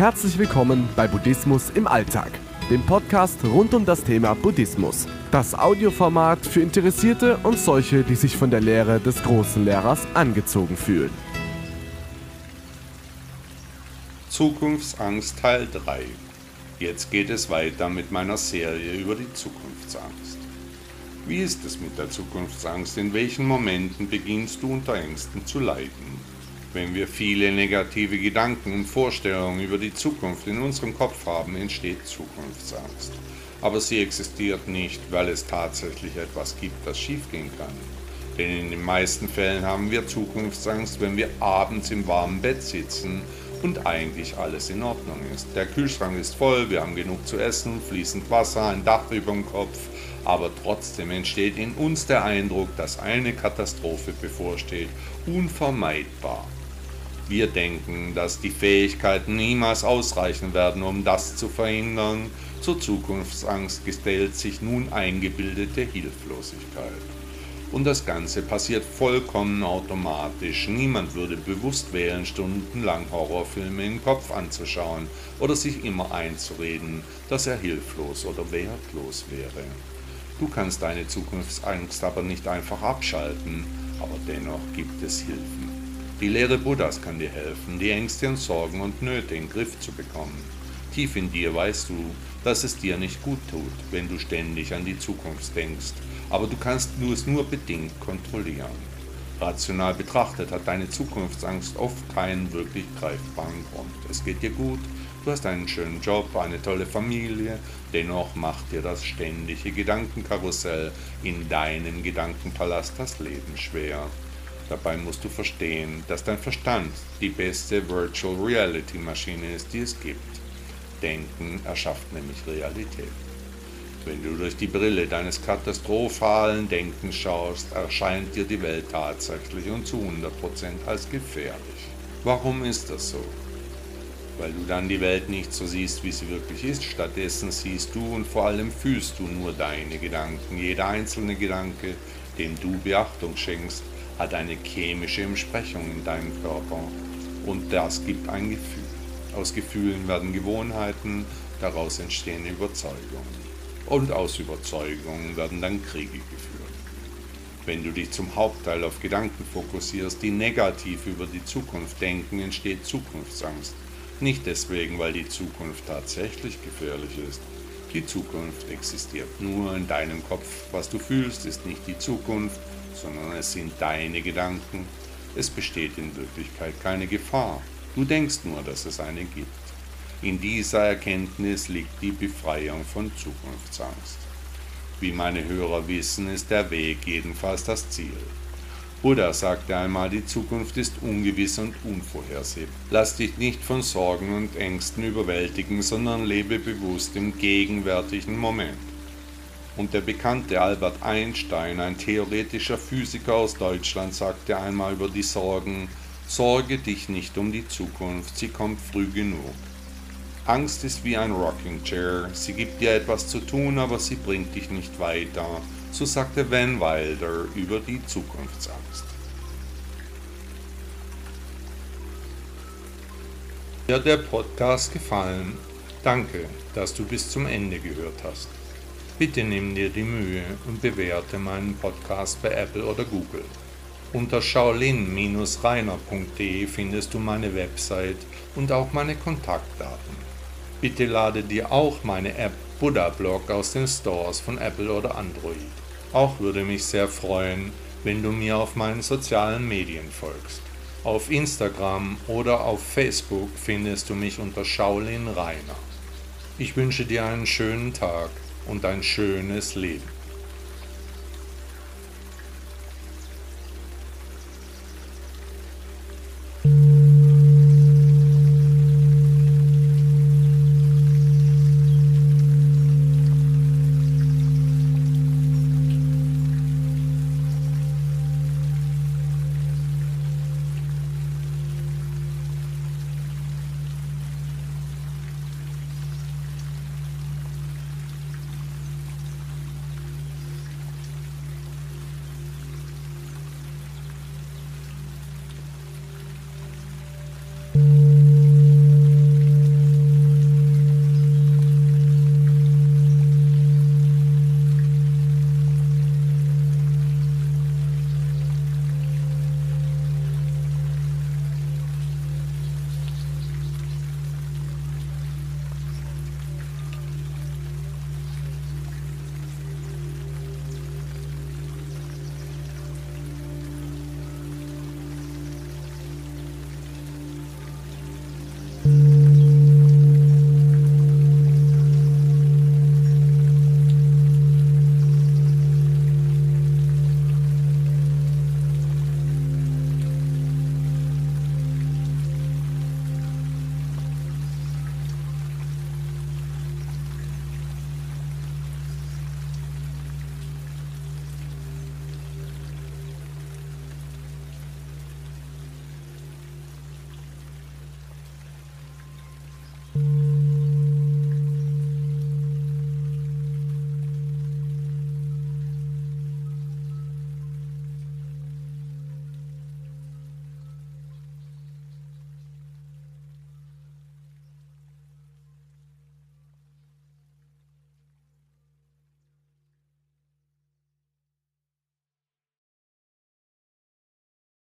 Herzlich willkommen bei Buddhismus im Alltag, dem Podcast rund um das Thema Buddhismus. Das Audioformat für Interessierte und solche, die sich von der Lehre des großen Lehrers angezogen fühlen. Zukunftsangst Teil 3. Jetzt geht es weiter mit meiner Serie über die Zukunftsangst. Wie ist es mit der Zukunftsangst? In welchen Momenten beginnst du unter Ängsten zu leiden? Wenn wir viele negative Gedanken und Vorstellungen über die Zukunft in unserem Kopf haben, entsteht Zukunftsangst. Aber sie existiert nicht, weil es tatsächlich etwas gibt, das schiefgehen kann. Denn in den meisten Fällen haben wir Zukunftsangst, wenn wir abends im warmen Bett sitzen und eigentlich alles in Ordnung ist. Der Kühlschrank ist voll, wir haben genug zu essen, fließend Wasser, ein Dach über dem Kopf, aber trotzdem entsteht in uns der Eindruck, dass eine Katastrophe bevorsteht, unvermeidbar. Wir denken, dass die Fähigkeiten niemals ausreichen werden, um das zu verhindern. Zur Zukunftsangst gestellt sich nun eingebildete Hilflosigkeit. Und das Ganze passiert vollkommen automatisch. Niemand würde bewusst wählen, stundenlang Horrorfilme im Kopf anzuschauen oder sich immer einzureden, dass er hilflos oder wertlos wäre. Du kannst deine Zukunftsangst aber nicht einfach abschalten, aber dennoch gibt es Hilfen. Die Lehre Buddhas kann dir helfen, die Ängste und Sorgen und Nöte in den Griff zu bekommen. Tief in dir weißt du, dass es dir nicht gut tut, wenn du ständig an die Zukunft denkst, aber du kannst es nur bedingt kontrollieren. Rational betrachtet hat deine Zukunftsangst oft keinen wirklich greifbaren Grund. Es geht dir gut, du hast einen schönen Job, eine tolle Familie, dennoch macht dir das ständige Gedankenkarussell in deinem Gedankenpalast das Leben schwer. Dabei musst du verstehen, dass dein Verstand die beste Virtual Reality Maschine ist, die es gibt. Denken erschafft nämlich Realität. Wenn du durch die Brille deines katastrophalen Denkens schaust, erscheint dir die Welt tatsächlich und zu 100% als gefährlich. Warum ist das so? Weil du dann die Welt nicht so siehst, wie sie wirklich ist. Stattdessen siehst du und vor allem fühlst du nur deine Gedanken. Jeder einzelne Gedanke, dem du Beachtung schenkst, hat eine chemische Entsprechung in deinem Körper und das gibt ein Gefühl. Aus Gefühlen werden Gewohnheiten, daraus entstehen Überzeugungen. Und aus Überzeugungen werden dann Kriege geführt. Wenn du dich zum Hauptteil auf Gedanken fokussierst, die negativ über die Zukunft denken, entsteht Zukunftsangst. Nicht deswegen, weil die Zukunft tatsächlich gefährlich ist. Die Zukunft existiert nur in deinem Kopf. Was du fühlst, ist nicht die Zukunft, sondern es sind deine Gedanken. Es besteht in Wirklichkeit keine Gefahr. Du denkst nur, dass es eine gibt. In dieser Erkenntnis liegt die Befreiung von Zukunftsangst. Wie meine Hörer wissen, ist der Weg jedenfalls das Ziel. Buddha sagte einmal, die Zukunft ist ungewiss und unvorhersehbar. Lass dich nicht von Sorgen und Ängsten überwältigen, sondern lebe bewusst im gegenwärtigen Moment. Und der bekannte Albert Einstein, ein theoretischer Physiker aus Deutschland, sagte einmal über die Sorgen, Sorge dich nicht um die Zukunft, sie kommt früh genug. Angst ist wie ein Rocking Chair, sie gibt dir etwas zu tun, aber sie bringt dich nicht weiter, so sagte Van Wilder über die Zukunftsangst. Dir der Podcast gefallen? Danke, dass du bis zum Ende gehört hast. Bitte nimm dir die Mühe und bewerte meinen Podcast bei Apple oder Google. Unter shaolin-reiner.de findest du meine Website und auch meine Kontaktdaten. Bitte lade dir auch meine App Buddha Blog aus den Stores von Apple oder Android. Auch würde mich sehr freuen, wenn du mir auf meinen sozialen Medien folgst. Auf Instagram oder auf Facebook findest du mich unter Shaolin Reiner. Ich wünsche dir einen schönen Tag und ein schönes Leben.